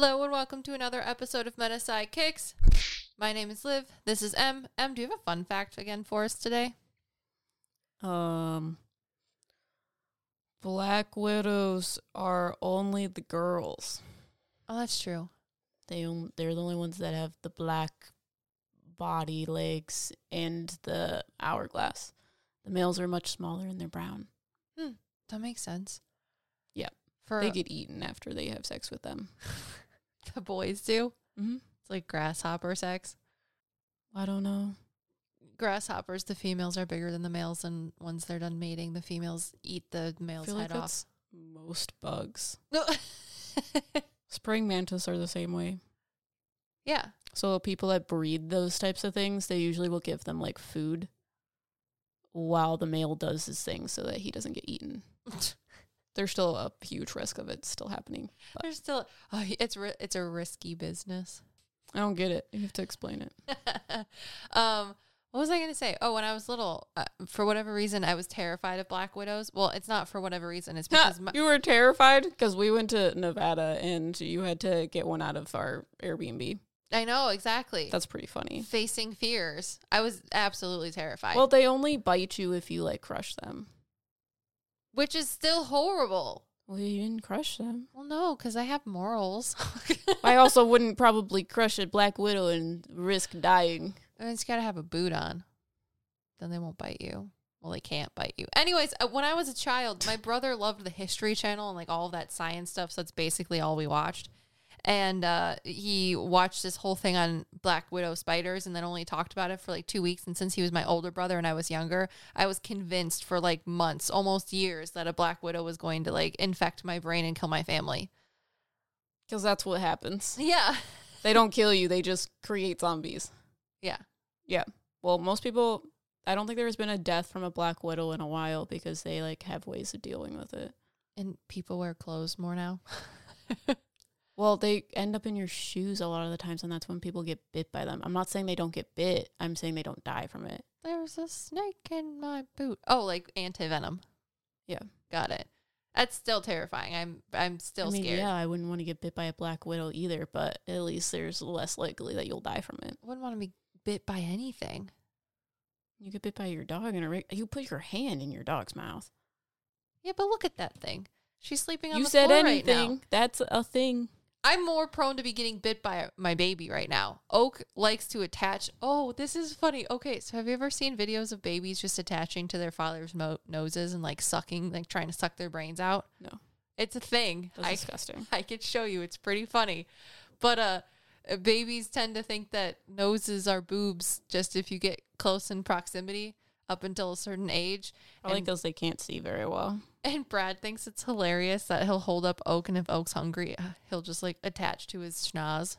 Hello and welcome to another episode of MetaPsycKicks. My name is Liv. This is Em. Em, do you have a fun fact again for us today? Um, Black Widows are only the girls. Oh, that's true. They on- they're the only ones that have the black body, legs, and the hourglass. The males are much smaller and they're brown. Hmm, that makes sense. Yeah. For They get eaten after they have sex with them. the boys do. Mm-hmm. It's like grasshopper sex. I don't know. Grasshoppers, the females are bigger than the males, and once they're done mating, the females eat the I male's feel like head off. most bugs. No. Spring mantis are the same way. yeah. So people that breed those types of things, they usually will give them like food while the male does his thing so that he doesn't get eaten. There's still a huge risk of it still happening. But There's still oh, it's it's a risky business. I don't get it. You have to explain it. um, what was I going to say? Oh, when I was little, uh, for whatever reason, I was terrified of black widows. Well, it's not for whatever reason. It's because my, you were terrified because we went to Nevada and you had to get one out of our Airbnb. I know exactly. That's pretty funny. Facing fears, I was absolutely terrified. Well, they only bite you if you like crush them. Which is still horrible. Well, you didn't crush them. Well, no, because I have morals. I also wouldn't probably crush a black widow and risk dying. I mean, it's got to have a boot on. Then they won't bite you. Well, they can't bite you. Anyways, uh, when I was a child, my brother loved the History Channel and like all of that science stuff. So that's basically all we watched. And uh, he watched this whole thing on Black Widow spiders and then only talked about it for like two weeks. And since he was my older brother and I was younger, I was convinced for like months, almost years, that a Black Widow was going to like infect my brain and kill my family. Because that's what happens. Yeah. They don't kill you, they just create zombies. Yeah. Yeah. Well, most people, I don't think there's been a death from a black widow in a while because they like have ways of dealing with it. And people wear clothes more now. Well, they end up in your shoes a lot of the times, and that's when people get bit by them. I'm not saying they don't get bit. I'm saying they don't die from it. There's a snake in my boot. Oh, like anti venom. Yeah. Got it. That's still terrifying. I'm I'm still I mean, scared. yeah, I wouldn't want to get bit by a black widow either, but at least there's less likely that you'll die from it. I wouldn't want to be bit by anything. You get bit by your dog, and you put your hand in your dog's mouth. Yeah, but look at that thing. She's sleeping on You the said floor anything. right now. That's a thing. I'm more prone to be getting bit by my baby right now. Oak likes to attach. Oh, this is funny. Okay, so have you ever seen videos of babies just attaching to their father's mo- noses and like sucking, like trying to suck their brains out? No. It's a thing. That's I disgusting. I could show you. It's pretty funny. But uh uh, babies tend to think that noses are boobs just if you get close in proximity up until a certain age. Probably And- because they can't see very well. And Brad thinks it's hilarious that he'll hold up Oak and if Oak's hungry, uh, he'll just like attach to his schnoz.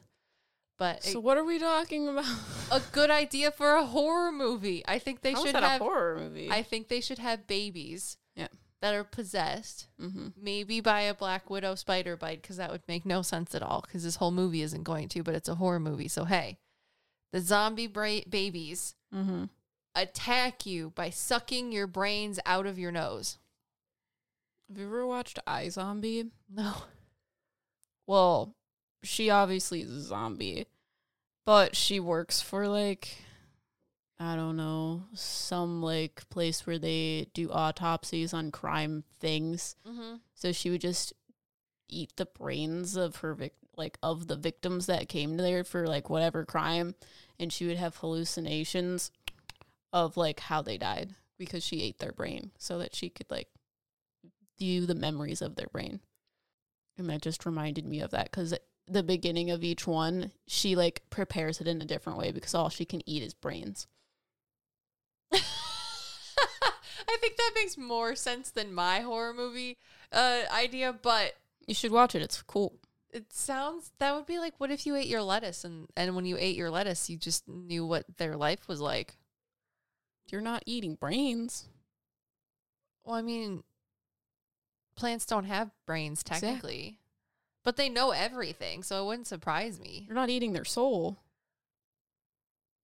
But So it- what are we talking about? a good idea for a horror movie. I think they How should have a horror movie? I think they should have babies Yeah. that are possessed mm-hmm. maybe by a black widow spider bite because that would make no sense at all because this whole movie isn't going to but it's a horror movie so hey the zombie bra- babies Mm-hmm. attack you by sucking your brains out of your nose Have you ever watched iZombie? no Well, she obviously is a zombie, but she works for like I don't know some like place where they do autopsies on crime things. mm-hmm. So she would just eat the brains of her vic- like of the victims that came there for like whatever crime, and she would have hallucinations of like how they died because she ate their brain so that she could like view the memories of their brain. And that just reminded me of that because the beginning of each one, she like prepares it in a different way because all she can eat is brains. i think that makes more sense than my horror movie uh, idea but You should watch it. It's cool. it sounds that would be like what if you ate your lettuce and and when you ate your lettuce you just knew what their life was like You're not eating brains. Well, I mean, plants don't have brains Exactly. technically, but they know everything, so it wouldn't surprise me. You're not eating their soul.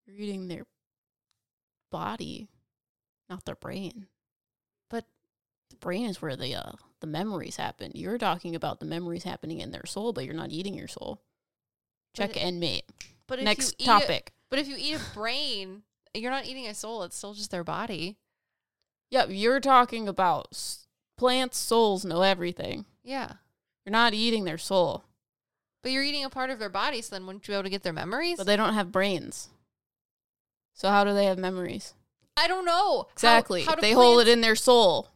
You're eating their body, not their brain. But- the brain is where the uh, the memories happen. You're talking about the memories happening in their soul, but you're not eating your soul. But Check it- and mate. But Next eat a- topic. but if you eat a brain, you're not eating a soul. It's still just their body. Yep, you're talking about plants' souls know everything. Yeah. You're not eating their soul, But you're eating a part of their body, so then wouldn't you be able to get their memories? but they don't have brains. So how do they have memories? I don't know. Exactly. how do they hold it in their soul.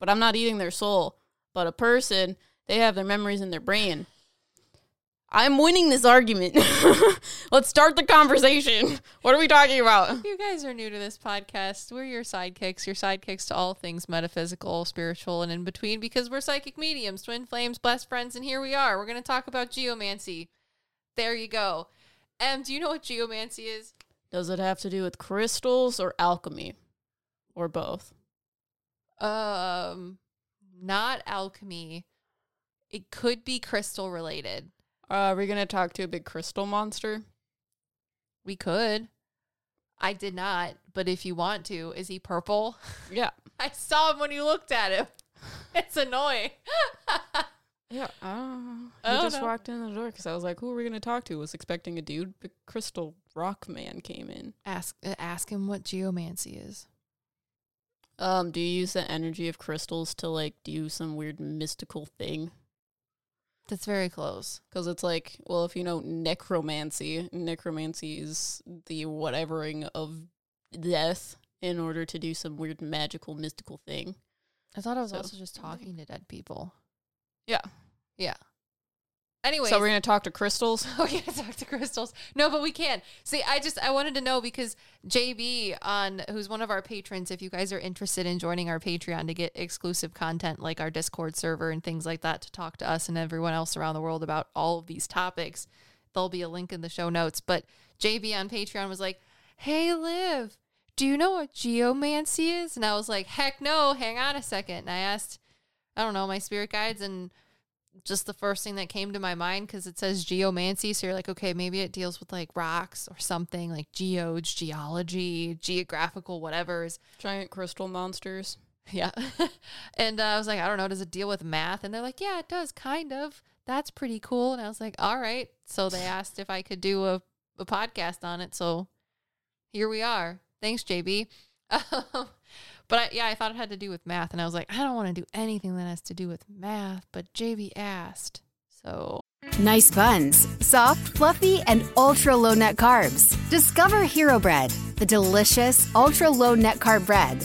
But I'm not eating their soul. But a person, they have their memories in their brain. I'm winning this argument. Let's start the conversation. What are we talking about? You guys are new to this podcast. We're your sidekicks, your sidekicks to all things metaphysical, spiritual, and in between because we're psychic mediums, twin flames, blessed friends, and here we are. We're going to talk about geomancy. There you go. Em, do you know what geomancy is? Does it have to do with crystals or alchemy? Or both? Um, not alchemy. It could be crystal related. Uh, are we going to talk to a big crystal monster? We could. I did not, but if you want to, is he purple? Yeah. I saw him when you looked at him. It's annoying. Yeah. Uh, I he don't just know. walked in the door because I was like, who are we going to talk to? Was expecting a dude. Big crystal rock man came in. ask uh, ask him what geomancy is. Um, do you use the energy of crystals to like do some weird mystical thing? That's very close. Because it's like, well, if you know necromancy, necromancy is the whatevering of death in order to do some weird magical mystical thing. I thought I was So- also just talking to dead people. Yeah. Yeah. Anyways, So we're gonna talk to crystals. we're gonna talk to crystals. No, but we can. See, I just I wanted to know because JB on who's one of our patrons, if you guys are interested in joining our Patreon to get exclusive content like our Discord server and things like that to talk to us and everyone else around the world about all of these topics, there'll be a link in the show notes. But JB on Patreon was like, Hey Liv, do you know what geomancy is? And I was like, Heck no, hang on a second. And I asked, I don't know, my spirit guides and just the first thing that came to my mind because it says geomancy. So you're like, okay, maybe it deals with like rocks or something like geodes, geology, geographical, whatever's. Giant crystal monsters. Yeah. and uh, I was like, I don't know, does it deal with math? And they're like, yeah, it does, kind of. That's pretty cool. And I was like, all right. So they asked if I could do a, a podcast on it. So here we are. Thanks, JB. But I, yeah, I thought it had to do with math. And I was like, I don't want to do anything that has to do with math. But JB asked. So Nice buns, soft, fluffy, and ultra low net carbs. Discover Hero Bread, the delicious ultra low net carb bread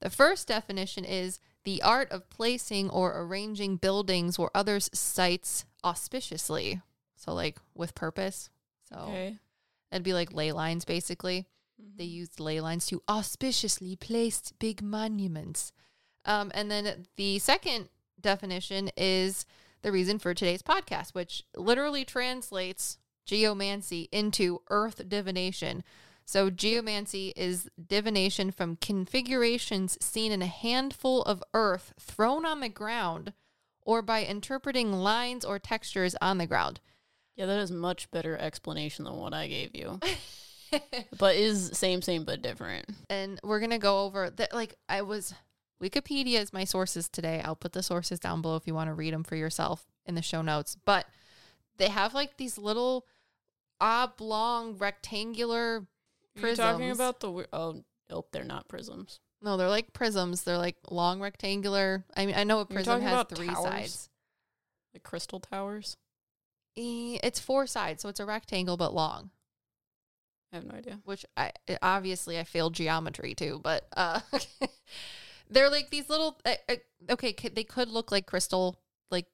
The first definition is the art of placing or arranging buildings or other sites auspiciously. So, like with purpose. So, Okay. it'd be like ley lines basically. They used ley lines to auspiciously place big monuments. Um, and then the second definition is the reason for today's podcast, which literally translates geomancy into earth divination. So, geomancy is divination from configurations seen in a handful of earth thrown on the ground or by interpreting lines or textures on the ground. Yeah, that is much better explanation than what I gave you. but is same, same, but different. and we're gonna go over that. Like I was, Wikipedia is my sources today. I'll put the sources down below if you want to read them for yourself in the show notes. But they have like these little oblong rectangular Are you talking about the oh nope, they're not prisms. No, they're like prisms. They're like long rectangular. I mean, I know a prism has three towers? sides. Like crystal towers? It's four sides, so it's a rectangle but long. I have no idea. which I I- obviously I failed geometry too, but uh, they're like these little. Uh, uh, okay, c- they could look like crystal like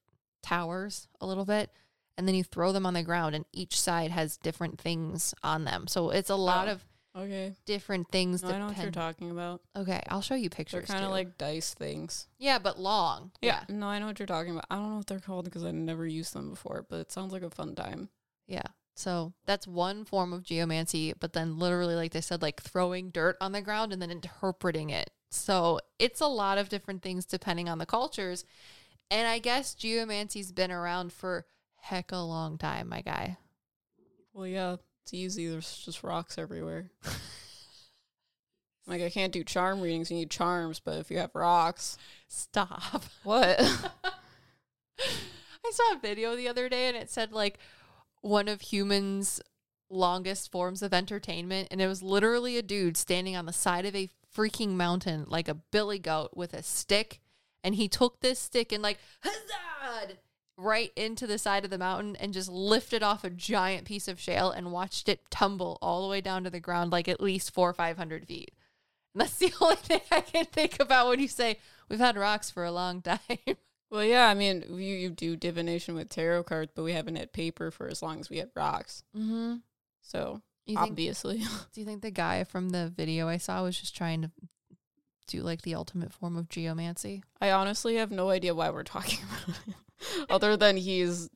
towers a little bit, and then you throw them on the ground, and each side has different things on them. So it's a lot Oh. of Okay. different things. No, I know what you're talking about. Okay, I'll show you pictures. They're kind of like dice things. yeah, but long. Yeah. No, I know what you're talking about. I don't know what they're called because I never used them before, but it sounds like a fun time. Yeah. So that's one form of geomancy, but then literally, like they said, like throwing dirt on the ground and then interpreting it. So it's a lot of different things depending on the cultures. And I guess geomancy's been around for heck a long time, my guy. Well, yeah, it's easy. There's just rocks everywhere. like I can't do charm readings. You need charms, but if you have rocks, Stop. what? I saw a video the other day and it said like one of humans' longest forms of entertainment. And it was literally a dude standing on the side of a freaking mountain like a billy goat with a stick. And he took this stick and like, huzzah! Right into the side of the mountain and just lifted off a giant piece of shale and watched it tumble all the way down to the ground like at least four or 500 feet. And that's the only thing I can think about when you say we've had rocks for a long time. well, yeah. I mean, you you do divination with tarot cards, but we haven't had paper for as long as we had rocks. Mm-hmm. So You think, obviously, do you think the guy from the video I saw was just trying to do like the ultimate form of geomancy? I honestly have no idea why we're talking about it, other than he's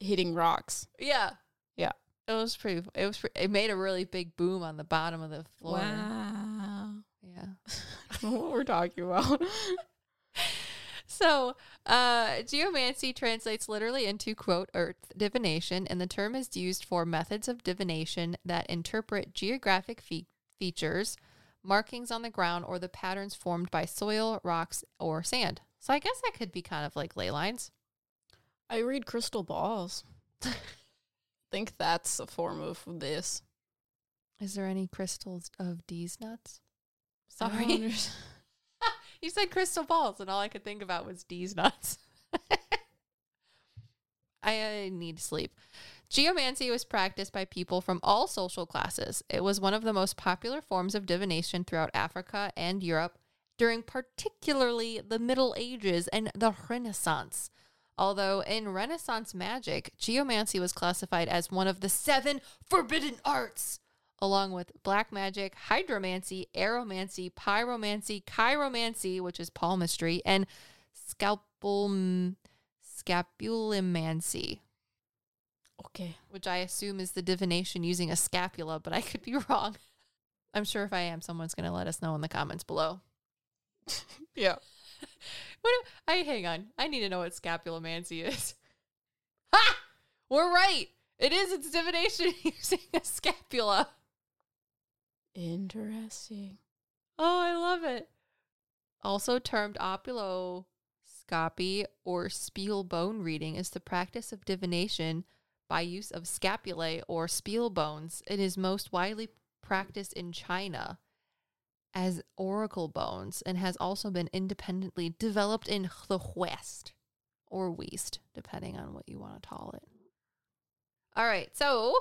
hitting rocks. Yeah. Yeah. It was pretty it was it made a really big boom on the bottom of the floor. Wow. Yeah. I don't know what we're talking about. So, uh, geomancy translates literally into quote earth divination, and the term is used for methods of divination that interpret geographic fe- features, markings on the ground, or the patterns formed by soil, rocks, or sand. So, I guess that could be kind of like ley lines. I read crystal balls. think that's a form of this. Is there any crystals of D's nuts? Sorry. you said crystal balls, and all I could think about was D's nuts. I uh, need sleep. Geomancy was practiced by people from all social classes. It was one of the most popular forms of divination throughout Africa and Europe during particularly the Middle Ages and the Renaissance. Although in Renaissance magic, geomancy was classified as one of the seven forbidden arts, along with black magic, hydromancy, aeromancy, pyromancy, chiromancy, which is palmistry, and scalpel scapulomancy, okay. which I assume is the divination using a scapula, but I could be wrong. I'm sure if I am, someone's going to let us know in the comments below. Yeah. What I hang on. I need to know what scapulomancy is. Ha! We're right. It is. It's divination using a scapula. Interesting. Oh, I love it. Also termed opuloscopy or speal bone reading is the practice of divination by use of scapulae or speal bones. It is most widely practiced in China as oracle bones and has also been independently developed in the West or West, depending on what you want to call it. All right, so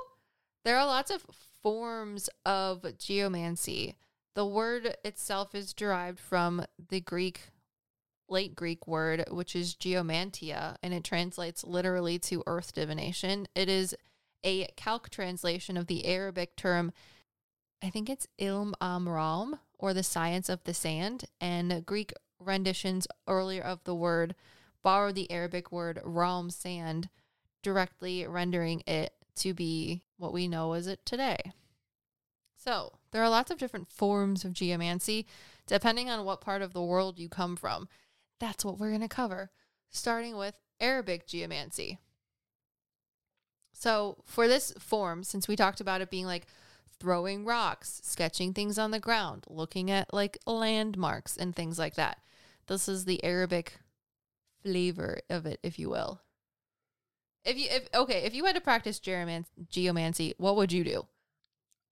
there are lots of forms of geomancy. The word itself is derived from the Greek, late Greek word, which is geomantia, and it translates literally to earth divination. It is a calque translation of the Arabic term, I think it's ilm amram, or the science of the sand, and Greek renditions earlier of the word borrow the Arabic word ram sand, directly rendering it to be what we know as it today. So, there are lots of different forms of geomancy depending on what part of the world you come from. That's what we're going to cover, starting with Arabic geomancy. So, for this form, since we talked about it being like throwing rocks, sketching things on the ground, looking at like landmarks and things like that, this is the Arabic flavor of it, if you will. If you if okay, if you had to practice geoman- geomancy, what would you do?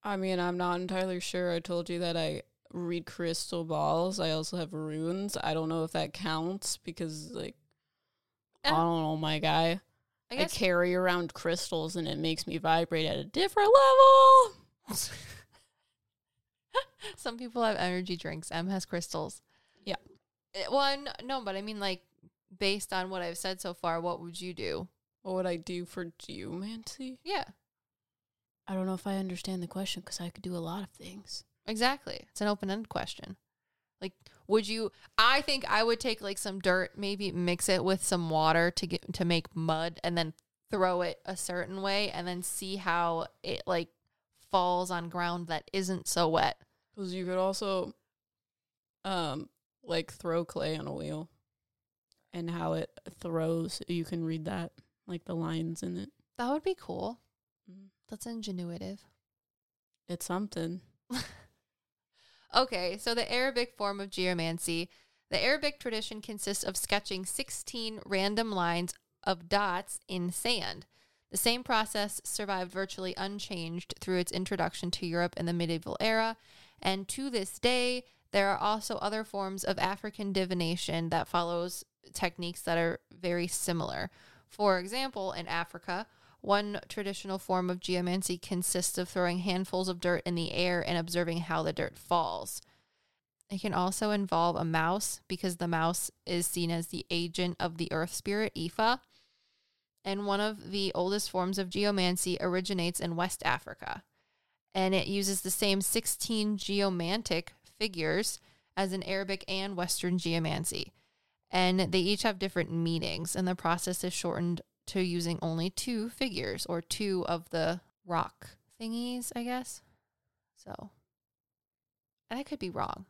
I mean, I'm not entirely sure. I told you that I read crystal balls. I also have runes. I don't know if that counts because, like, I eh. don't know, my guy. I I, carry around crystals and it makes me vibrate at a different level. some people have energy drinks. Em has crystals. Yeah. Eh, Well, no, but I mean, like, based on what I've said so far, what would you do? What would I do for geomancy? Yeah, I don't know if I understand the question because I could do a lot of things. exactly. It's an open ended question. Like, would you? I think I would take like some dirt, maybe mix it with some water to get to make mud, and then throw it a certain way, and then see how it like falls on ground that isn't so wet. Because you could also, um, like throw clay on a wheel, and how it throws. You can read that, like the lines in it. That would be cool. Mhm. That's ingenuitive. It's something. Okay, so the Arabic form of geomancy. The Arabic tradition consists of sketching 16 random lines of dots in sand. The same process survived virtually unchanged through its introduction to Europe in the medieval era, and to this day, there are also other forms of African divination that follows techniques that are very similar. For example, in Africa, one traditional form of geomancy consists of throwing handfuls of dirt in the air and observing how the dirt falls. It can also involve a mouse because the mouse is seen as the agent of the earth spirit, Ifa. And one of the oldest forms of geomancy originates in West Africa. And it uses the same 16 geomantic figures as in Arabic and Western geomancy. And they each have different meanings, and the process is shortened to using only two figures or two of the rock thingies, I guess. So, and I could be wrong.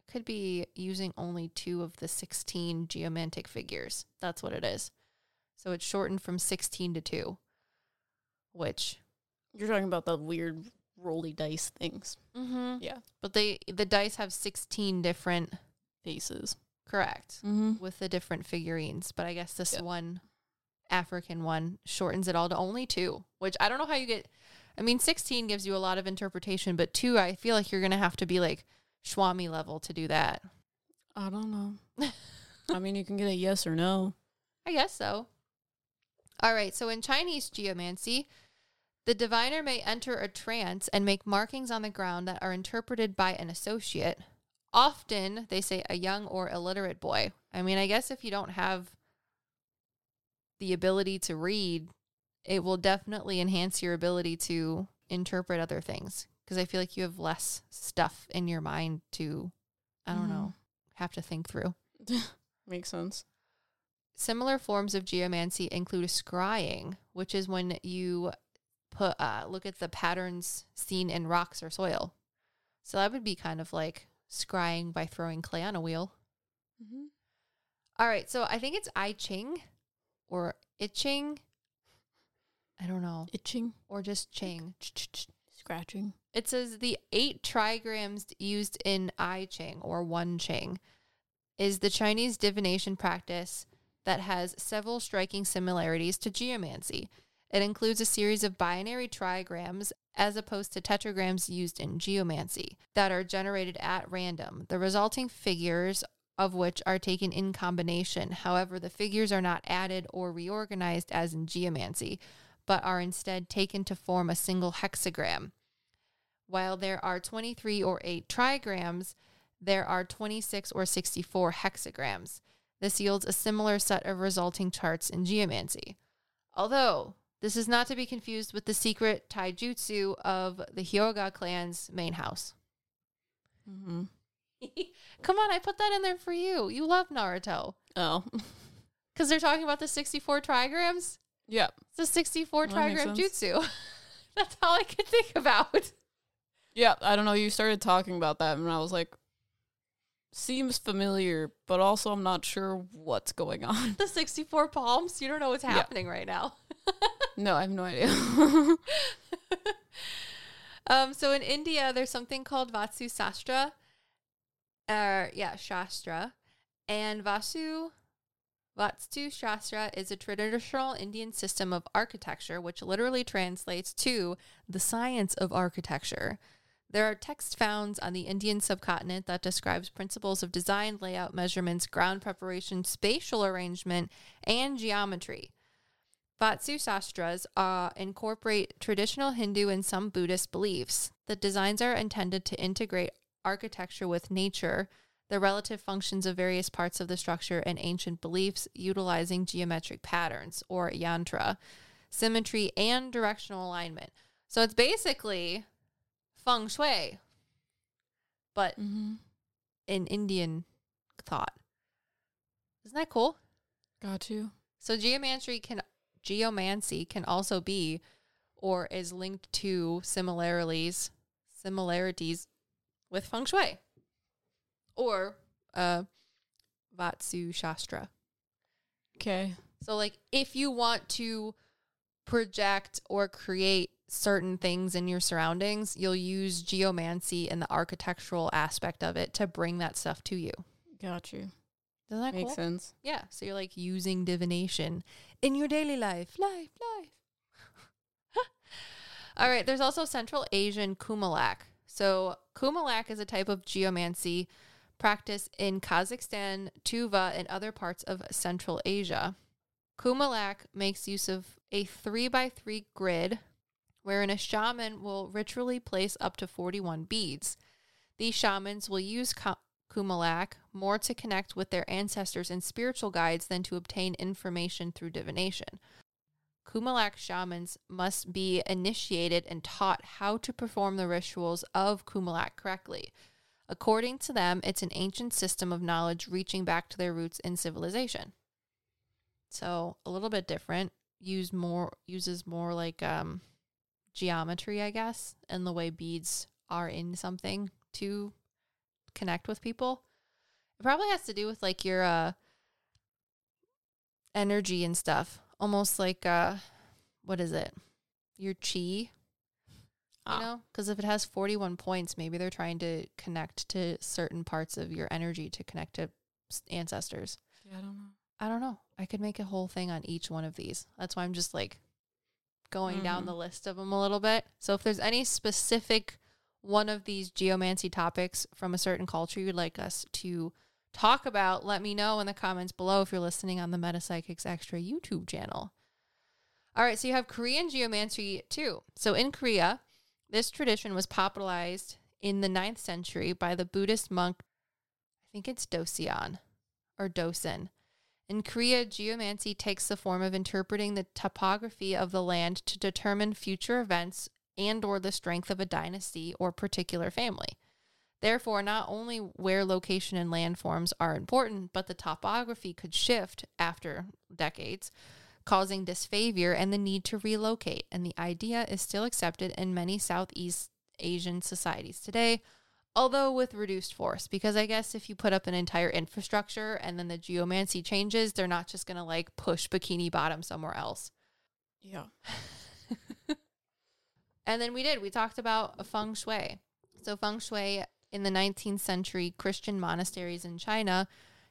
I could be using only two of the 16 geomantic figures. That's what it is. So it's shortened from 16 to 2, which, You're talking about the weird rolly dice things. mm-hmm. Yeah. but they the dice have 16 different, Faces. correct, Mm-hmm. with the different figurines. But I guess this Yeah. one African one shortens it all to only two, which I don't know how you get. I mean, 16 gives you a lot of interpretation, but two, I feel like you're going to have to be like Schwami level to do that. I don't know. I mean, you can get a yes or no. I guess so. All right. So in Chinese geomancy, the diviner may enter a trance and make markings on the ground that are interpreted by an associate. Often, they say a young or illiterate boy. I mean, I guess if you don't have the ability to read, it will definitely enhance your ability to interpret other things because I feel like you have less stuff in your mind to, I don't Mhm. know, have to think through. Makes sense. Similar forms of geomancy include scrying, which is when you put uh, look at the patterns seen in rocks or soil. So that would be kind of like scrying by throwing clay on a wheel. Mm-hmm. All right, so I think it's I Ching or itching. I don't know, Itching, or just Ching. scratching. It says the eight trigrams used in I Ching or One Ching is the Chinese divination practice that has several striking similarities to geomancy. It includes a series of binary trigrams as opposed to tetragrams used in geomancy that are generated at random. The resulting figures of which are taken in combination. However, the figures are not added or reorganized as in geomancy, but are instead taken to form a single hexagram. While there are 23 or 8 trigrams, there are 26 or 64 hexagrams. This yields a similar set of resulting charts in geomancy. Although, this is not to be confused with the secret taijutsu of the Hyuga clan's main house. Mm-hmm. Come on, I put that in there for you. You love Naruto. Oh, Because they're talking about the 64 trigrams. Yep. It's a 64 That trigram jutsu. That's all I could think about. Yeah, I don't know. You started talking about that, and I was like, seems familiar, but also I'm not sure what's going on. The 64 palms. You don't know what's Yeah. happening right now. No, I have no idea. Um, so in India, there's something called Vatsu Sastra. Uh, yeah, Shastra. And Vasu, Vatsu Shastra is a traditional Indian system of architecture, which literally translates to the science of architecture. There are texts found on the Indian subcontinent that describes principles of design, layout, measurements, ground preparation, spatial arrangement, and geometry. Vatsu Sastras uh, incorporate traditional Hindu and some Buddhist beliefs. The designs are intended to integrate architecture with nature, the relative functions of various parts of the structure, and ancient beliefs utilizing geometric patterns or yantra, symmetry, and directional alignment. So it's basically feng shui, but Mm-hmm. in Indian thought. Isn't that cool? Got you. So geomancy can geomancy can also be or is linked to similarities similarities with feng shui or uh Vatsu Shastra. Okay. So like if you want to project or create certain things in your surroundings, you'll use geomancy and the architectural aspect of it to bring that stuff to you. Got you. Doesn't that make cool? sense. Yeah. So you're like using divination in your daily life. Life, life. All right. There's also Central Asian Kumalak. So Kumalak is a type of geomancy practiced in Kazakhstan, Tuva, and other parts of Central Asia. Kumalak makes use of a three by three grid wherein a shaman will ritually place up to 41 beads. These shamans will use Kumalak more to connect with their ancestors and spiritual guides than to obtain information through divination. Kumalak shamans must be initiated and taught how to perform the rituals of Kumalak correctly. According to them, it's an ancient system of knowledge reaching back to their roots in civilization. So a little bit different. Use more uses more like um, geometry, I guess, and the way beads are in something to connect with people. It probably has to do with like your uh energy and stuff. Almost like uh what is it? Your chi. You Ah. know? Cuz if it has 41 points, maybe they're trying to connect to certain parts of your energy to connect to ancestors. Yeah, I don't know. I don't know. I could make a whole thing on each one of these. That's why I'm just like going down Mhm. the list of them a little bit. So if there's any specific one of these geomancy topics from a certain culture you'd like us to talk about, let me know in the comments below if you're listening on the MetaPsycKicks Extra YouTube channel. All right, so you have Korean geomancy too. So in Korea, this tradition was popularized in the 9th century by the Buddhist monk, I think it's Doseon or Dosen. In Korea, geomancy takes the form of interpreting the topography of the land to determine future events and or the strength of a dynasty or particular family. Therefore, not only where location and landforms are important, but the topography could shift after decades, causing disfavor and the need to relocate. And the idea is still accepted in many Southeast Asian societies today, although with reduced force. Because I guess if you put up an entire infrastructure and then the geomancy changes, they're not just going to like push Bikini Bottom somewhere else. Yeah. And then we did. We talked about feng shui. So feng shui in the 19th century Christian monasteries in China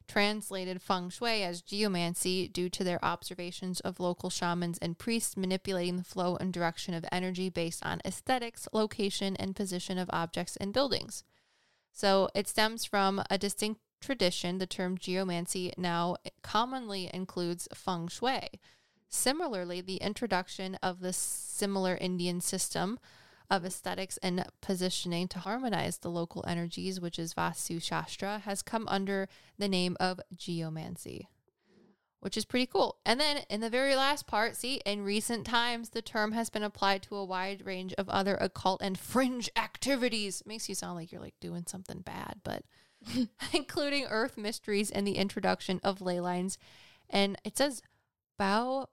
translated feng shui as geomancy due to their observations of local shamans and priests manipulating the flow and direction of energy based on aesthetics, location, and position of objects and buildings. So it stems from a distinct tradition. The term geomancy now commonly includes feng shui. Similarly, the introduction of the similar Indian system of aesthetics and positioning to harmonize the local energies, which is Vastu Shastra, has come under the name of geomancy, which is pretty cool. And then in the very last part, see, in recent times, the term has been applied to a wide range of other occult and fringe activities. Makes you sound like you're like doing something bad, but including earth mysteries and the introduction of ley lines. And it says bio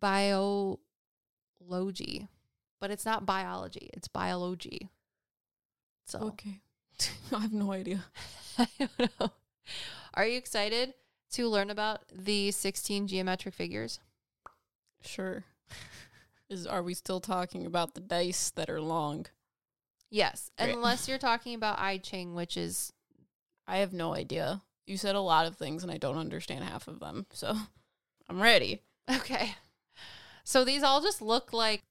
biology, but it's not biology, it's biology. So Okay. I have no idea. I don't know. Are you excited to learn about the 16 geometric figures? Sure. Is are we still talking about the dice that are long? Yes, Great. unless you're talking about I Ching, which is I have no idea. You said a lot of things and I don't understand half of them. So I'm ready. okay. So these all just look like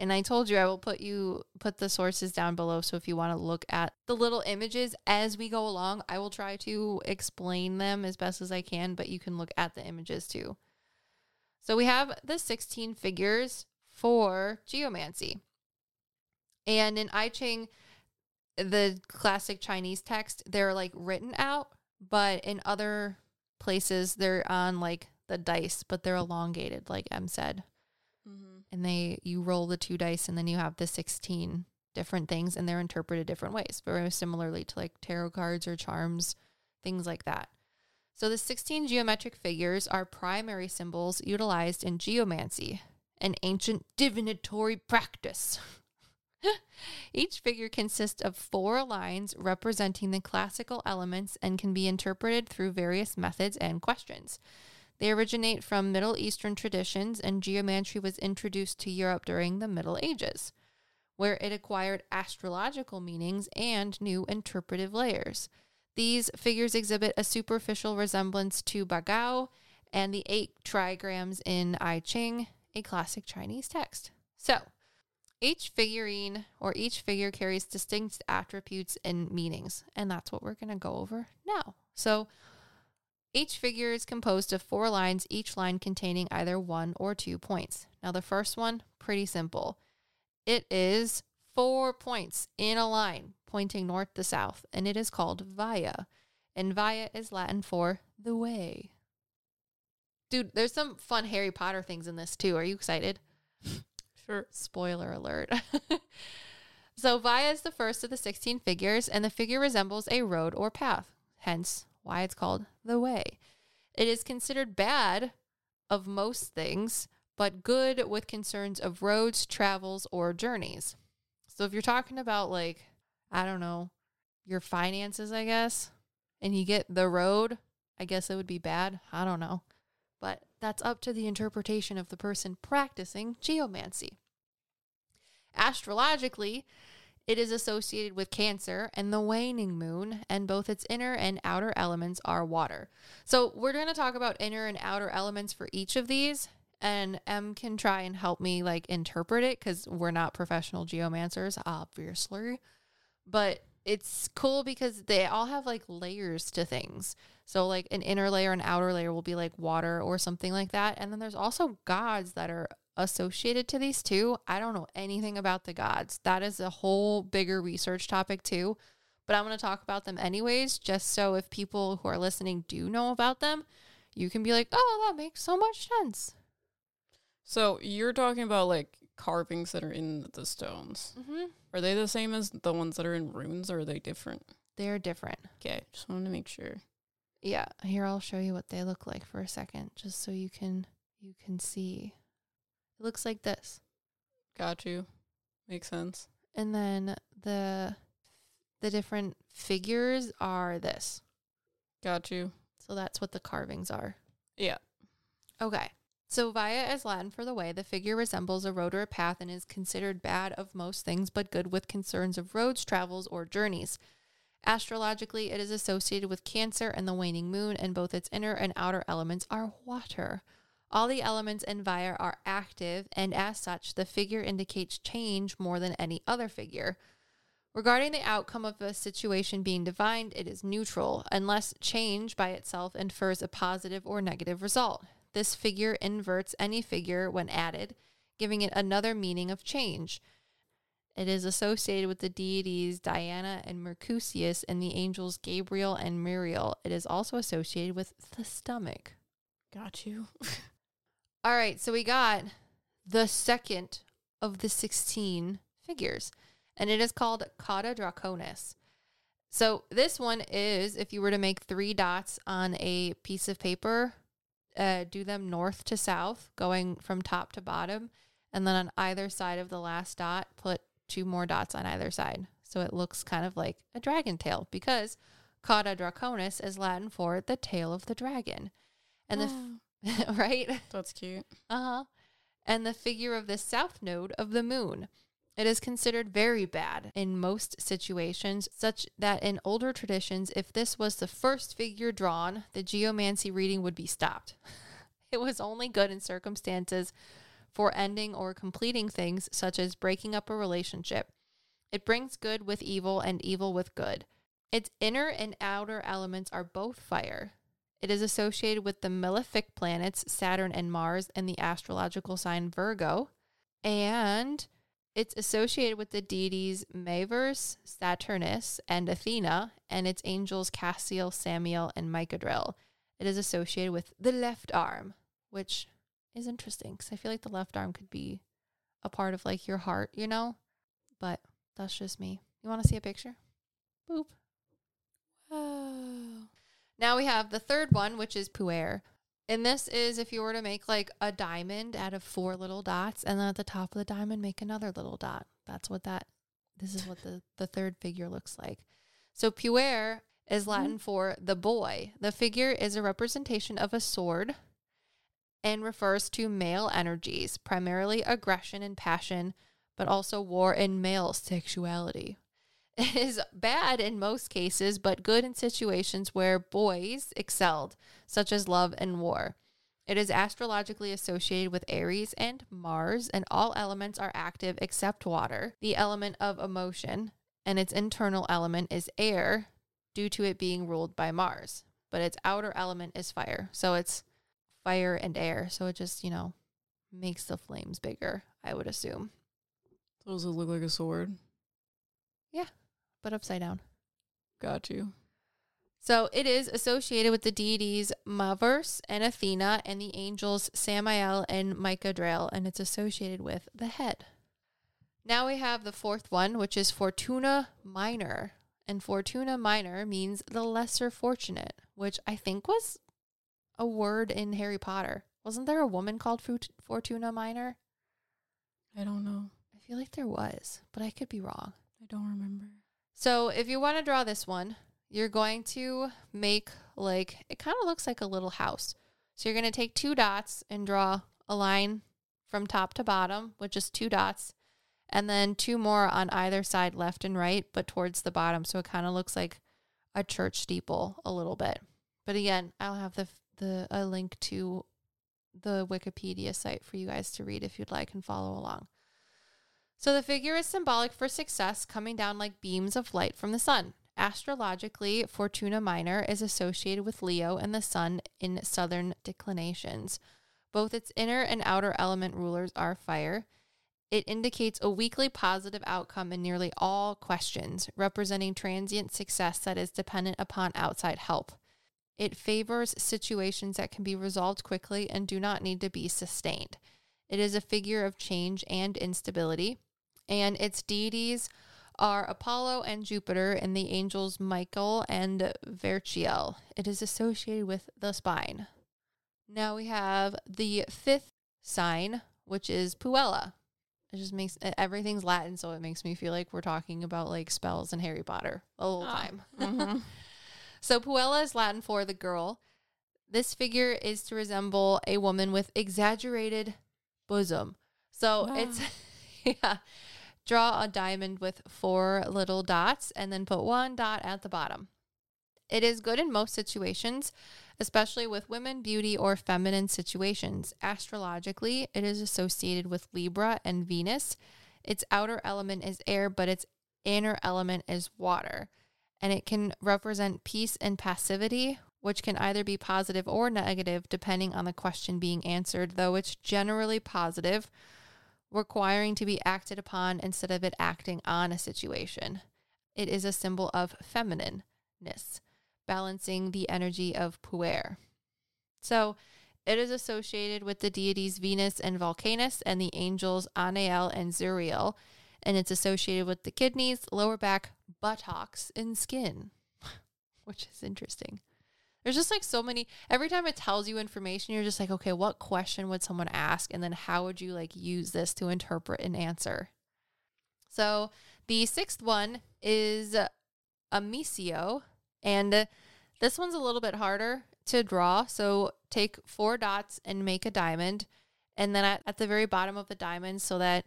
And I told you I will put you put the sources down below. So if you want to look at the little images as we go along, I will try to explain them as best as I can, but you can look at the images too. So we have the 16 figures for geomancy. And in I Ching, the classic Chinese text, they're like written out, but in other places they're on like the dice, but they're elongated, like Em said. And they you roll the two dice and then you have the 16 different things and they're interpreted different ways, very similarly to like tarot cards or charms, things like that. So the 16 geometric figures are primary symbols utilized in geomancy, an ancient divinatory practice. Each figure consists of four lines representing the classical elements and can be interpreted through various methods and questions. They originate from Middle Eastern traditions, and geomancy was introduced to Europe during the Middle Ages, where it acquired astrological meanings and new interpretive layers. These figures exhibit a superficial resemblance to Bagua and the eight trigrams in I Ching, a classic Chinese text. So, each figurine or each figure carries distinct attributes and meanings, and that's what we're going to go over now. So, each figure is composed of four lines, each line containing either one or two points. Now, the first one, pretty simple. It is four points in a line pointing north to south, and it is called via. And via is Latin for the way. Dude, there's some fun Harry Potter things in this too. Are you excited? Sure. Spoiler alert. so, Via is the first of the 16 figures, and the figure resembles a road or path, hence why it's called the way. It is considered bad of most things, but good with concerns of roads, travels, or journeys. So, if you're talking about, like, I don't know, your finances, I guess, and you get the road, I guess it would be bad. I don't know. But that's up to the interpretation of the person practicing geomancy. Astrologically, it is associated with Cancer and the waning moon, and both its inner and outer elements are water. So, we're going to talk about inner and outer elements for each of these, and Em can try and help me like interpret it because we're not professional geomancers, obviously. But it's cool because they all have like layers to things. So, like an inner layer and outer layer will be like water or something like that. And then there's also gods that are associated to these two. I don't know anything about the gods. That is a whole bigger research topic too. But I'm going to talk about them anyways, just so if people who are listening do know about them, you can be like, oh, that makes so much sense. So you're talking about like carvings that are in the stones. Mm-hmm. Are they the same as the ones that are in runes, or are they different? They're different. Okay, just wanted to make sure. Yeah, here I'll show you what they look like for a second, just so you can you can see. It looks like this, Got you. Makes sense. and then the the different figures are this. Got you. So that's what the carvings are. Yeah. Okay. So via is Latin for the way. The figure resembles a road or a path and is considered bad of most things, but good with concerns of roads, travels, or journeys. Astrologically, it is associated with Cancer and the waning moon, and both its inner and outer elements are water. All the elements in Via are active, and as such, the figure indicates change more than any other figure. Regarding the outcome of a situation being divined, it is neutral, unless change by itself infers a positive or negative result. This figure inverts any figure when added, giving it another meaning of change. It is associated with the deities Diana and Mercutius and the angels Gabriel and Muriel. It is also associated with the stomach. Got you. All right, so we got the second of the 16 figures, and it is called Cauda Draconis. So this one is if you were to make three dots on a piece of paper, uh, do them north to south, going from top to bottom, and then on either side of the last dot, put two more dots on either side. So it looks kind of like a dragon tail because Cauda Draconis is Latin for the tail of the dragon. And the f- right? That's cute. Uh huh. And the figure of the south node of the moon. It is considered very bad in most situations, such that in older traditions, if this was the first figure drawn, the geomancy reading would be stopped. It was only good in circumstances for ending or completing things, such as breaking up a relationship. It brings good with evil and evil with good. Its inner and outer elements are both fire. It is associated with the malefic planets Saturn and Mars and the astrological sign Virgo. And it's associated with the deities Mavors, Saturnus, and Athena, and its angels Cassiel, Samael, and Malchidael. It is associated with the left arm, which is interesting because I feel like the left arm could be a part of like your heart, you know? But that's just me. You want to see a picture? Boop. Wow. Now we have the third one, which is puer. And this is if you were to make like a diamond out of four little dots, and then at the top of the diamond, make another little dot. That's what that, this is what the, the third figure looks like. So puer is mm-hmm. Latin for the boy. The figure is a representation of a sword and refers to male energies, primarily aggression and passion, but also war and male sexuality. It is bad in most cases, but good in situations where boys excelled, such as love and war. It is astrologically associated with Aries and Mars, and all elements are active except water, the element of emotion, and its internal element is air due to it being ruled by Mars. But its outer element is fire. So it's fire and air. So it just, you know, makes the flames bigger, I would assume. Does it look like a sword? But upside down. Got you. So it is associated with the deities Mavors and Athena and the angels Samael and Malchidael, and it's associated with the head. Now we have the fourth one, which is Fortuna Minor. And Fortuna Minor means the lesser fortunate, which I think was a word in Harry Potter. Wasn't there a woman called Fortuna Minor? I don't know. I feel like there was, but I could be wrong. I don't remember. So if you want to draw this one, you're going to make like it kind of looks like a little house. So you're going to take two dots and draw a line from top to bottom with just two dots and then two more on either side left and right but towards the bottom so it kind of looks like a church steeple a little bit. But again, I'll have the the a link to the Wikipedia site for you guys to read if you'd like and follow along. So the figure is symbolic for success coming down like beams of light from the sun. Astrologically, Fortuna Minor is associated with Leo and the sun in southern declinations. Both its inner and outer element rulers are fire. It indicates a weekly positive outcome in nearly all questions, representing transient success that is dependent upon outside help. It favors situations that can be resolved quickly and do not need to be sustained. It is a figure of change and instability and its deities are Apollo and Jupiter, and the angels Michael and Verchiel. It is associated with the spine. Now we have the fifth sign, which is Puella. It just makes everything's Latin, so it makes me feel like we're talking about like spells and Harry Potter the whole Ah. time. Mm-hmm. So Puella is Latin for the girl. This figure is to resemble a woman with exaggerated bosom. So Wow. it's yeah. Draw a diamond with four little dots and then put one dot at the bottom. It is good in most situations, especially with women, beauty, or feminine situations. Astrologically, it is associated with Libra and Venus. Its outer element is air, but its inner element is water. And it can represent peace and passivity, which can either be positive or negative depending on the question being answered, though it's generally positive, requiring to be acted upon instead of it acting on a situation. It is a symbol of feminineness, balancing the energy of puer. So it is associated with the deities Venus and Vulcanus and the angels Anael and Zuriel, and it's associated with the kidneys, lower back, buttocks, and skin, which is interesting. There's just like so many. Every time it tells you information, you're just like, okay, what question would someone ask? And then how would you like use this to interpret an answer? So the sixth one is Amissio. And this one's a little bit harder to draw. So take four dots and make a diamond. And then at, at the very bottom of the diamond, so that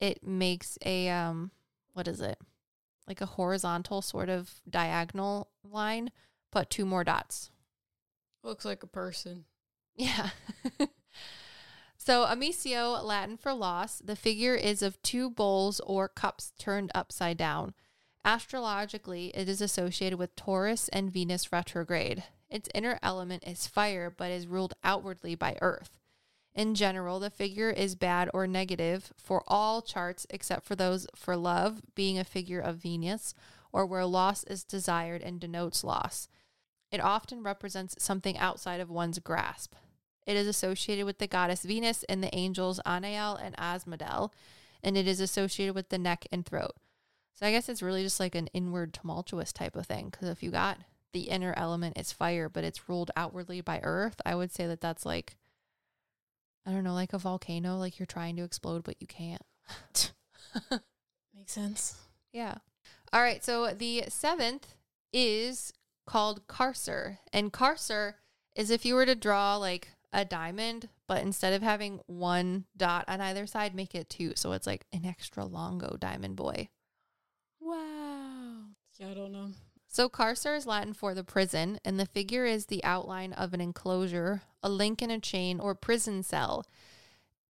it makes a, um, what is it? Like a horizontal sort of diagonal line put two more dots. Looks like a person. Yeah. So, amissio, Latin for loss, the figure is of two bowls or cups turned upside down. Astrologically, it is associated with Taurus and Venus retrograde. Its inner element is fire, but is ruled outwardly by earth. In general, the figure is bad or negative for all charts except for those for love, being a figure of Venus, or where loss is desired and denotes loss. It often represents something outside of one's grasp. It is associated with the goddess Venus and the angels Anael and Asmodel, and it is associated with the neck and throat. So I guess it's really just like an inward tumultuous type of thing. Because if you got the inner element is fire, but it's ruled outwardly by earth, I would say that that's like, I don't know, like a volcano, like you're trying to explode, but you can't. Makes sense. Yeah. All right. So the seventh is called Carcer. And Carcer is if you were to draw like a diamond, but instead of having one dot on either side, make it two. So it's like an extra longo diamond boy. Wow. Yeah, I don't know. So carcer is Latin for the prison, and the figure is the outline of an enclosure, a link in a chain, or prison cell.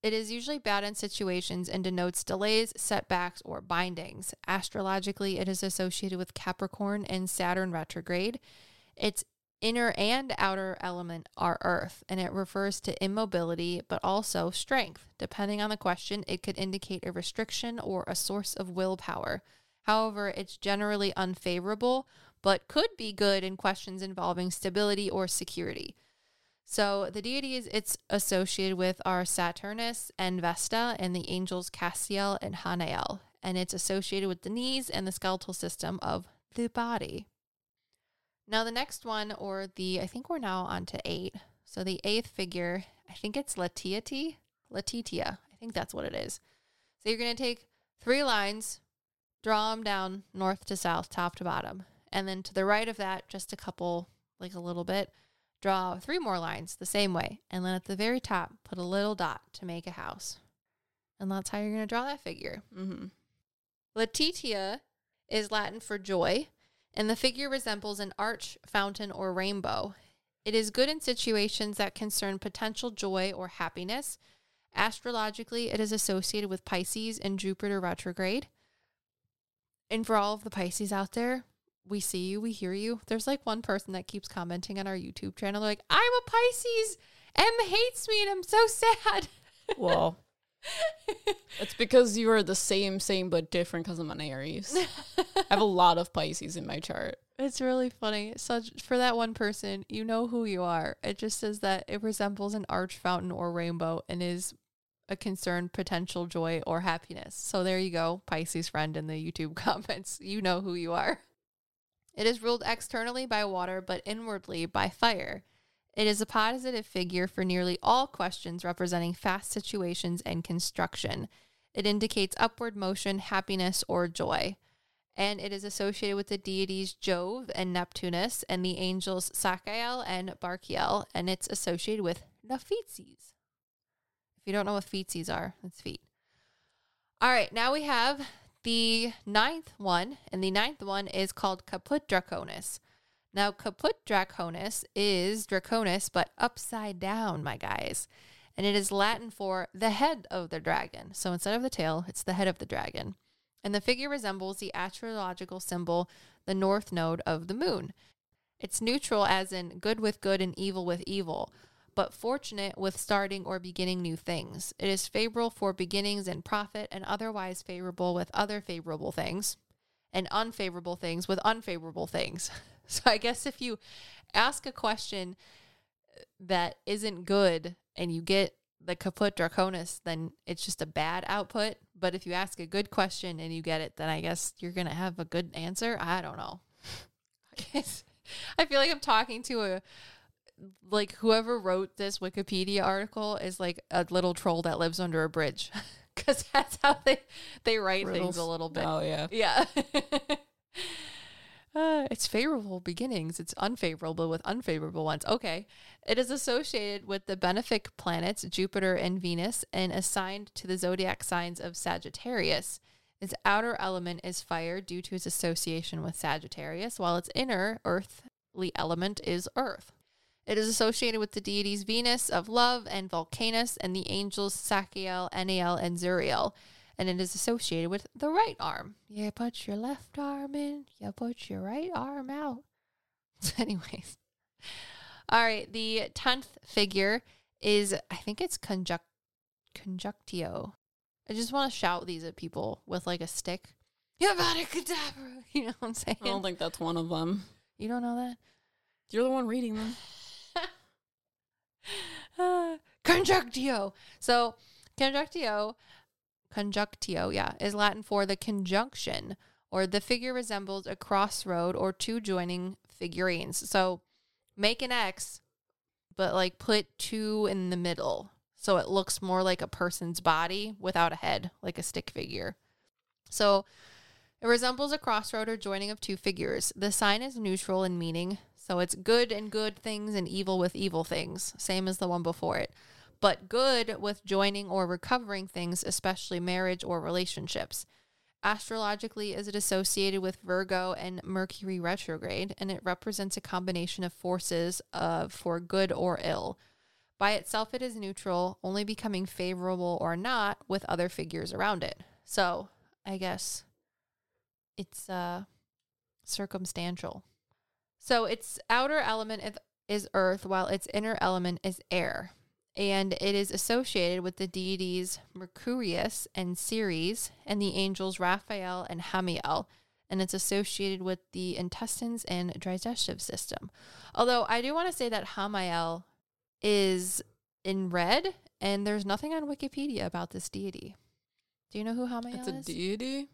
It is usually bad in situations and denotes delays, setbacks, or bindings. Astrologically, it is associated with Capricorn and Saturn retrograde. Its inner and outer element are earth, and it refers to immobility, but also strength. Depending on the question, it could indicate a restriction or a source of willpower. However, it's generally unfavorable, but could be good in questions involving stability or security. So the deities it's associated with are Saturnus and Vesta, and the angels Castiel and Hanael, and it's associated with the knees and the skeletal system of the body. Now the next one, or the I think we're now on to eight. So the eighth figure, I think it's Latiati, Latitia. I think that's what it is. So you're to take three lines, draw them down north to south, top to bottom. And then to the right of that, just a couple, like a little bit, draw three more lines the same way. And then at the very top, put a little dot to make a house. And that's how you're going to draw that figure. Mm-hmm. Latitia is Latin for joy, and the figure resembles an arch, fountain, or rainbow. It is good in situations that concern potential joy or happiness. Astrologically, it is associated with Pisces and Jupiter retrograde. And for all of the Pisces out there, we see you, we hear you. There's like one person that keeps commenting on our YouTube channel. They're like, I'm a Pisces. Em hates me and I'm so sad. Well, it's because you are the same, same, but different because I'm an Aries. I have a lot of Pisces in my chart. It's really funny. Such for that one person, you know who you are. It just says that it resembles an arch fountain or rainbow and is a concern, potential joy or happiness. So there you go, Pisces friend in the YouTube comments. You know who you are. It is ruled externally by water, but inwardly by fire. It is a positive figure for nearly all questions representing fast situations and construction. It indicates upward motion, happiness, or joy. And it is associated with the deities Jove and Neptunus and the angels Sachiel and Barkiel, and it's associated with Nephthys. If you don't know what Feetsies are, that's feet. All right, now we have the ninth one, and the ninth one is called Caput Draconis. Now, Caput Draconis is Draconis, but upside down, my guys. And it is Latin for the head of the dragon. So instead of the tail, it's the head of the dragon. And the figure resembles the astrological symbol, the north node of the moon. It's neutral, as in good with good and evil with evil, but fortunate with starting or beginning new things. It is favorable for beginnings and profit, and otherwise favorable with other favorable things, and unfavorable things with unfavorable things. So I guess if you ask a question that isn't good and you get the caput draconis, then it's just a bad output. But if you ask a good question and you get it, then I guess you're going to have a good answer. I don't know. I feel like I'm talking to a like whoever wrote this Wikipedia article is like a little troll that lives under a bridge because that's how they they write things a little bit. Oh yeah. Yeah. Uh, it's favorable beginnings. It's unfavorable with unfavorable ones. Okay. It is associated with the benefic planets Jupiter and Venus and assigned to the zodiac signs of Sagittarius. Its outer element is fire due to its association with Sagittarius, while its inner earthly element is earth. It is associated with the deities Venus of love and Vulcanus and the angels Sachiel, Eniel, and Zuriel. And it is associated with the right arm. You put your left arm in, you put your right arm out. Anyways. All right. The 10th figure is, I think it's conjunct, conjunctio. I just want to shout these at people with like a stick. You know what I'm saying? I don't think that's one of them. you don't know that? You're the one reading them. Conjunctio. So, conjunctio, conjunctio, yeah, is Latin for the conjunction, or the figure resembles a crossroad or two joining figurines. So, make an X, but like put two in the middle. So it looks more like a person's body without a head, like a stick figure. So it resembles a crossroad or joining of two figures. The sign is neutral in meaning, so it's good and good things and evil with evil things, same as the one before it. But good with joining or recovering things, especially marriage or relationships. Astrologically, is it associated with Virgo and Mercury retrograde, and it represents a combination of forces of for good or ill. By itself, it is neutral, only becoming favorable or not with other figures around it. So, I guess it's uh, circumstantial. So, its outer element is- earth, while its inner element is air. And it is associated with the deities Mercurius and Ceres and the angels Raphael and Hamiel. And it's associated with the intestines and digestive system. Although I do want to say that Hamiel is in red, and there's nothing on Wikipedia about this deity. Do you know who Hamiel is? It's a deity.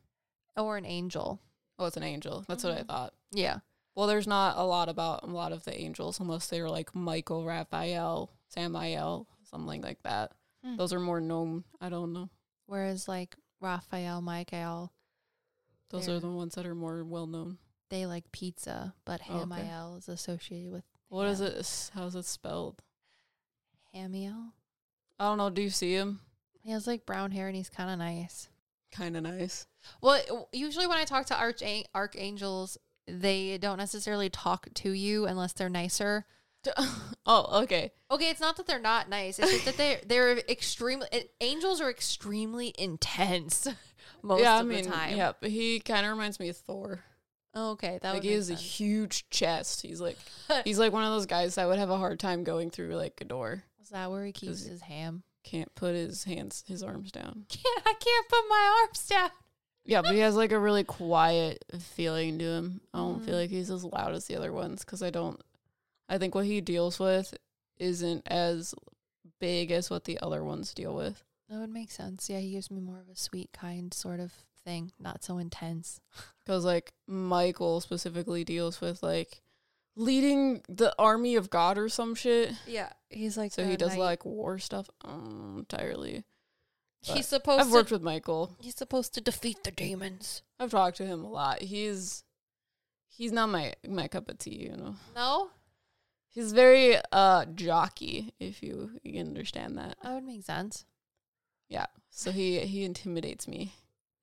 or an angel. Oh, it's an angel. That's what I Mhm. thought. Yeah. Well, there's not a lot about a lot of the angels unless they were like Michael, Raphael, Samael, something like that. Hmm. Those are more known. I don't know. Whereas like Raphael, Michael, Those They're- the ones that are more well known. they like pizza, but Oh, okay. Hamiel is associated with What is Ham. it? How's it spelled? Hamiel. I don't know. Do you see him? He has like brown hair and he's kind of nice. Kind of nice. Well, usually when I talk to arch archangels, they don't necessarily talk to you unless they're nicer. oh, okay. Okay, it's not that they're not nice. It's just that they they're extremely eh, angels are extremely intense most yeah, of I mean, the time. yeah, but he kind of reminds me of Thor. Okay, that like he has a huge chest. He's like, he's like one of those guys that would have a hard time going through like a door. Is that where he keeps his ham? Can't put his hands, his arms down. Can't I can't put my arms down. Yeah, but he has like a really quiet feeling to him. I don't Mhm. feel like he's as loud as the other ones because I don't. I think what he deals with isn't as big as what the other ones deal with. That would make sense. Yeah, he gives me more of a sweet, kind sort of thing, not so intense. Because like Michael specifically deals with like leading the army of God or some shit. Yeah, he's like So he does like war stuff um, entirely. He's supposed I've worked to with Michael. he's supposed to defeat the demons. I've talked to him a lot. He's he's not my my cup of tea, you know. No, He's very uh jockey, if you, you understand that. that would make sense. Yeah. So he he intimidates me.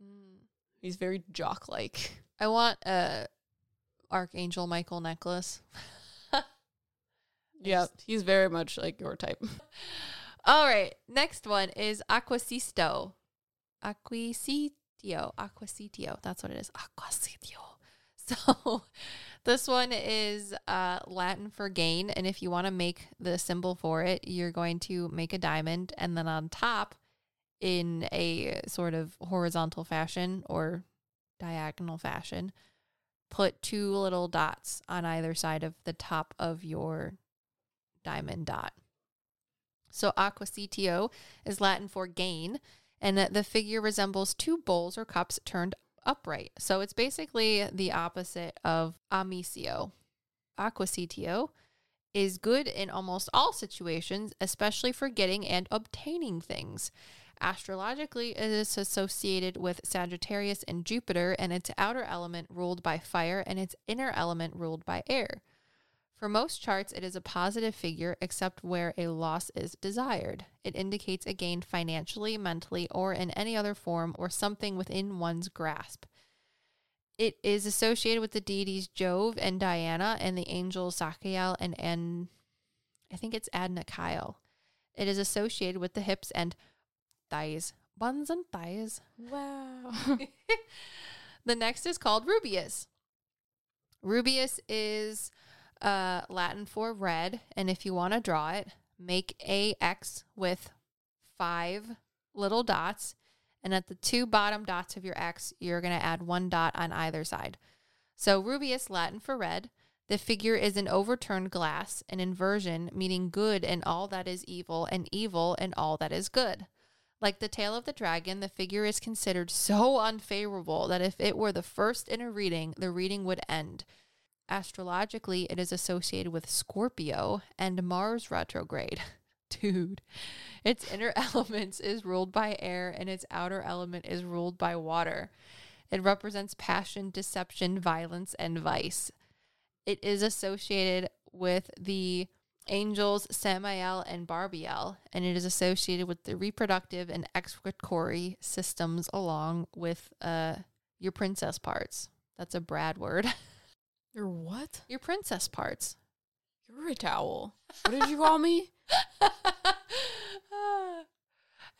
Mm. He's very jock like. I want a Archangel Michael necklace. Yeah, he's very much like your type. All right, next one is Aquasisto. Aquisitio. Aquasitio. That's what it is. Aquasitio. So this one is uh, Latin for gain. And if you want to make the symbol for it, you're going to make a diamond. And then on top, in a sort of horizontal fashion or diagonal fashion, put two little dots on either side of the top of your diamond dot. So aquasitio is Latin for gain, and the figure resembles two bowls or cups turned upright. So it's basically the opposite of amissio. Aquasitio is good in almost all situations, especially for getting and obtaining things. Astrologically, it is associated with Sagittarius and Jupiter, and its outer element ruled by fire and its inner element ruled by air. For most charts, it is a positive figure except where a loss is desired. It indicates a gain financially, mentally, or in any other form or something within one's grasp. It is associated with the deities Jove and Diana and the angels Sachiel and An- I think it's Adnachiel. It is associated with the hips and thighs, buns and thighs. Wow. the next is called Rubeus. Rubeus is uh, Latin for red, and if you want to draw it, make a X with five little dots, and at the two bottom dots of your X, you're going to add one dot on either side. So Rubeus, Latin for red. The figure is an overturned glass, an inversion, meaning good and all that is evil and evil and all that is good. Like the tail of the dragon, the figure is considered so unfavorable that if it were the first in a reading, the reading would end. Astrologically, it is associated with Scorpio and Mars retrograde. Dude, its inner elements is ruled by air and its outer element is ruled by water. It represents passion, deception, violence, and vice. It is associated with the angels Samael and Barbiel, and it is associated with the reproductive and excretory systems along with uh, your princess parts. That's a Brad word. You're what? your princess parts. You're a towel. What did you call me?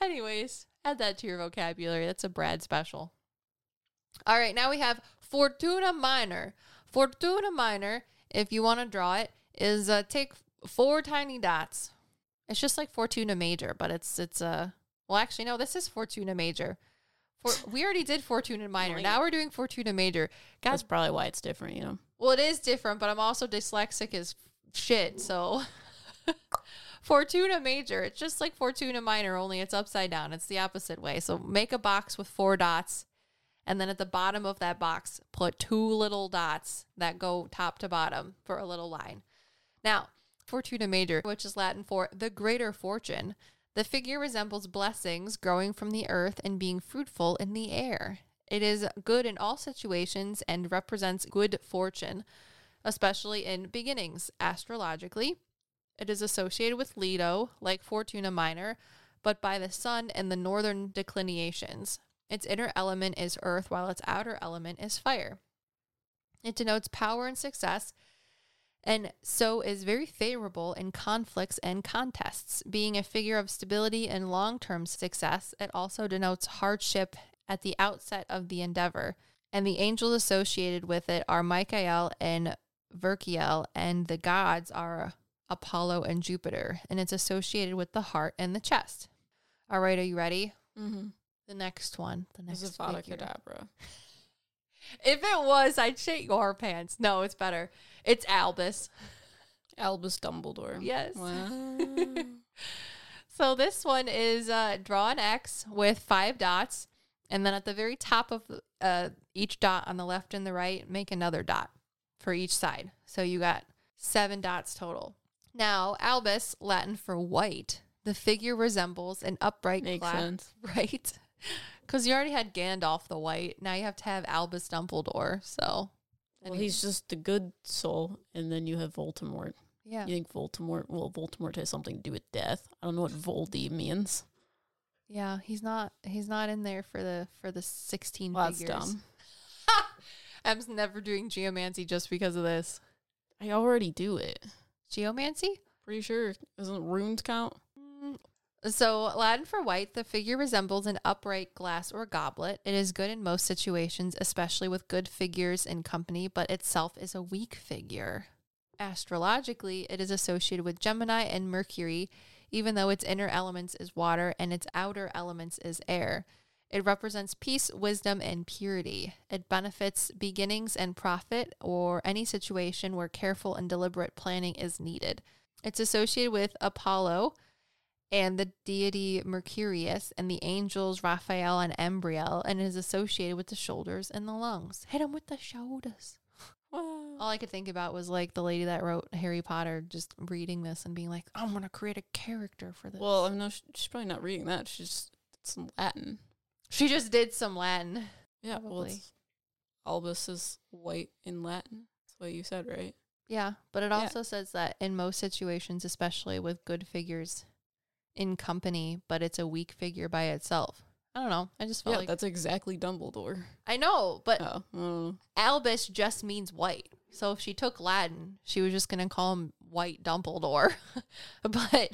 Anyways, add that to your vocabulary. That's a Brad special. All right, now we have Fortuna Minor. Fortuna Minor, if you want to draw it, is uh, take four tiny dots. It's just like Fortuna Major, but it's it's uh well actually no, this is Fortuna Major. For, we already did Fortuna Minor. Now we're doing Fortuna Major. God, That's probably why it's different, you know. Well, it is different, but I'm also dyslexic as shit. So Fortuna Major, it's just like Fortuna Minor, only it's upside down. It's the opposite way. So make a box with four dots, and then at the bottom of that box, put two little dots that go top to bottom for a little line. Now, Fortuna Major, which is Latin for the greater fortune, the figure resembles blessings growing from the earth and being fruitful in the air. It is good in all situations and represents good fortune, especially in beginnings. Astrologically, it is associated with Leto, like Fortuna Minor, but by the sun and the northern declinations. Its inner element is earth, while its outer element is fire. It denotes power and success, and so is very favorable in conflicts and contests. Being a figure of stability and long term success, it also denotes hardship at the outset of the endeavor. And the angels associated with it are Michael and Verchiel, and the gods are Apollo and Jupiter. And it's associated with the heart and the chest. All right, are you ready? Mm-hmm. The next one. The next This is Vada figure. Kedavra. If it was, I'd shake your pants. No, it's better. It's Albus. Albus Dumbledore. Yes. Wow. So this one is uh, draw an X with five dots, and then at the very top of uh, each dot on the left and the right, make another dot for each side. So you got seven dots total. Now, Albus, Latin for white, the figure resembles an upright Makes glass, sense. right? Because you already had Gandalf the white. Now you have to have Albus Dumbledore. So, well, he's just the good soul, and then you have Voldemort. yeah. You think Voldemort? Well, Voldemort has something to do with death. I don't know what Voldy means. Yeah, he's not he's not in there for the for the 16 Well, that's figures. dumb. I'm never doing geomancy just because of this. I already do it. Geomancy? Pretty sure. Doesn't runes count? Mm, so, Aladdin for white, the figure resembles an upright glass or goblet. It is good in most situations, especially with good figures in company, but itself is a weak figure. Astrologically, it is associated with Gemini and Mercury, even though its inner elements is water and its outer elements is air. It represents peace, wisdom, and purity. It benefits beginnings and profit or any situation where careful and deliberate planning is needed. It's associated with Apollo and the deity Mercurius and the angels Raphael and Embriel and is associated with the shoulders and the lungs. Hit him with the shoulders. All I could think about was like the lady that wrote Harry Potter just reading this and being like, I'm going to create a character for this. Well, I know sh- she's probably not reading that. She's just some Latin. she just did some Latin. Yeah, well, Probably. it's, Albus is white in Latin. That's what you said, right? Yeah, but it Yeah. also says that in most situations, especially with good figures in company, but it's a weak figure by itself. I don't know. I just felt yeah, like that's exactly Dumbledore. I know, but Oh. Albus just means white. So if she took Latin, she was just going to call him white Dumbledore. but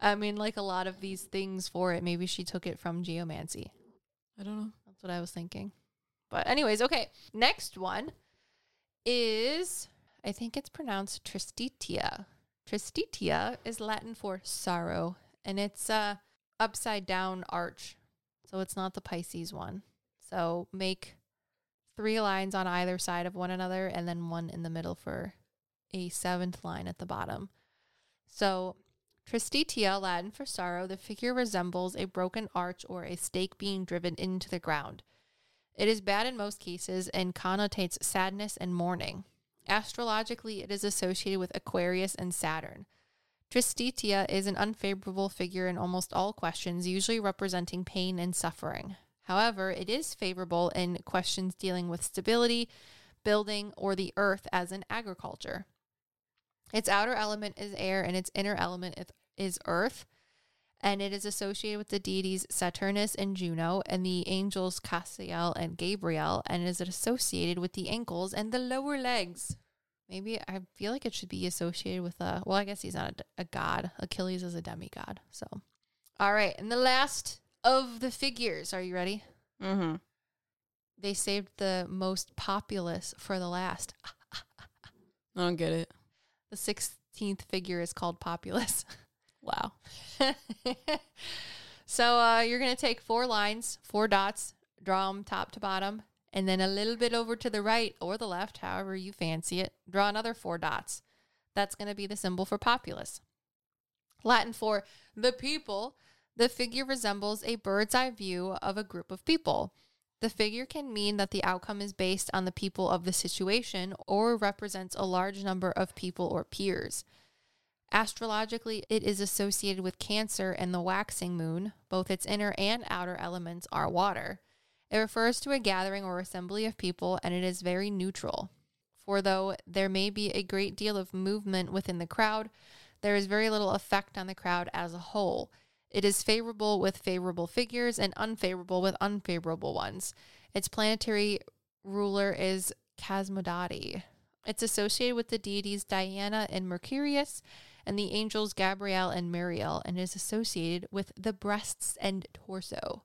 I mean, like a lot of these things for it, maybe she took it from geomancy. I don't know. That's what I was thinking. But anyways, okay. Next one is I think it's pronounced Tristitia. Tristitia is Latin for sorrow, and it's a upside down arch. So it's not the Pisces one. So make three lines on either side of one another and then one in the middle for a seventh line at the bottom. So Tristitia, Latin for sorrow, the figure resembles a broken arch or a stake being driven into the ground. It is bad in most cases and connotates sadness and mourning. Astrologically, it is associated with Aquarius and Saturn. Tristitia is an unfavorable figure in almost all questions, usually representing pain and suffering. However, it is favorable in questions dealing with stability, building, or the earth as in agriculture. Its outer element is air and its inner element is earth, and it is associated with the deities Saturnus and Juno and the angels Cassiel and Gabriel, and is associated with the ankles and the lower legs. Maybe I feel like it should be associated with a, well, I guess he's not a, a god. Achilles is a demigod. So, all right. And the last of the figures, are you ready? Mm-hmm. They saved the most populous for the last. I don't get it. The 16th figure is called populus. Wow. so uh, you're going to take four lines, four dots, draw them top to bottom, and then a little bit over to the right or the left, however you fancy it, draw another four dots. That's going to be the symbol for populus. Latin for the people, the figure resembles a bird's eye view of a group of people. The figure can mean that the outcome is based on the people of the situation or represents a large number of people or peers. Astrologically, it is associated with Cancer and the waxing moon. Both its inner and outer elements are water. It refers to a gathering or assembly of people, and it is very neutral. For though there may be a great deal of movement within the crowd, there is very little effect on the crowd as a whole. It is favorable with favorable figures and unfavorable with unfavorable ones. Its planetary ruler is Cosmodati. It's associated with the deities Diana and Mercurius and the angels Gabriel and Muriel and is associated with the breasts and torso.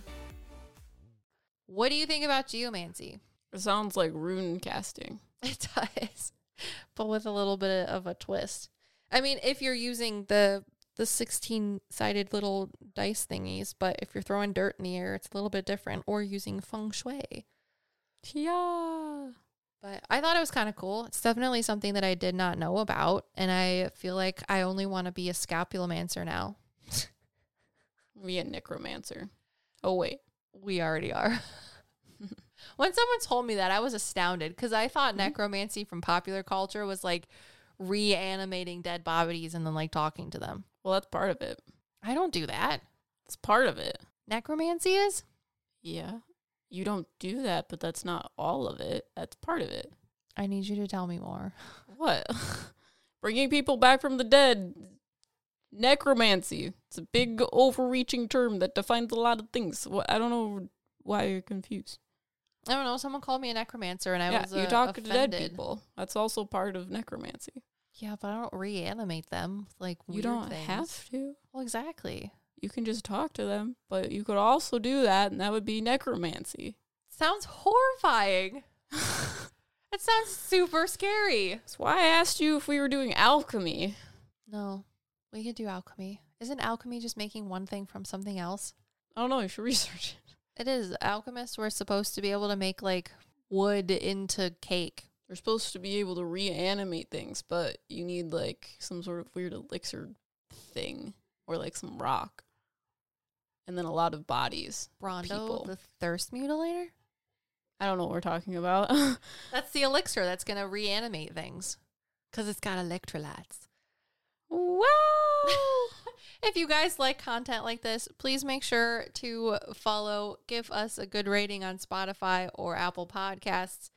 What do you think about geomancy? It sounds like rune casting. It does, but with a little bit of a twist. I mean, if you're using the the 16 sided little dice thingies, but if you're throwing dirt in the air, it's a little bit different, or using feng shui. Yeah. But I thought it was kind of cool. It's definitely something that I did not know about. And I feel like I only want to be a scapulomancer now. Be a necromancer. Oh, wait. We already are. when someone told me that, I was astounded because I thought mm-hmm. necromancy from popular culture was like reanimating dead bodies and then like talking to them. Well, that's part of it. I don't do that. It's part of it. Necromancy is? Yeah. You don't do that, but that's not all of it. That's part of it. I need you to tell me more. What? Bringing people back from the dead. Necromancy. It's a big, overreaching term that defines a lot of things. What I don't know why you're confused. I don't know. Someone called me a necromancer and I yeah, was you uh, talk to dead people. That's also part of necromancy. Yeah, but I don't reanimate them. Like you don't things. have to. Well, exactly. You can just talk to them, but you could also do that, and that would be necromancy. Sounds horrifying. It sounds super scary. That's why I asked you if we were doing alchemy. No, we could do alchemy. Isn't alchemy just making one thing from something else? I don't know. You should research it. It is. Alchemists were supposed to be able to make like wood into cake. They're supposed to be able to reanimate things, but you need like some sort of weird elixir thing or like some rock. And then a lot of bodies. Brawndo, People. the thirst mutilator. I don't know what we're talking about. That's the elixir that's gonna reanimate things because it's got electrolytes. Wow. if you guys like content like this, please make sure to follow, give us a good rating on Spotify or Apple Podcasts.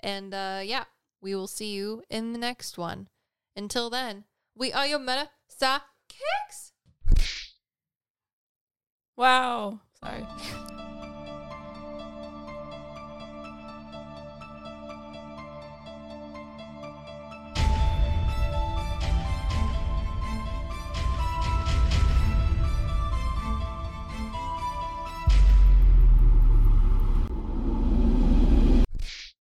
And uh, yeah, we will see you in the next one. Until then, we are your meta sa kicks. wow. Sorry.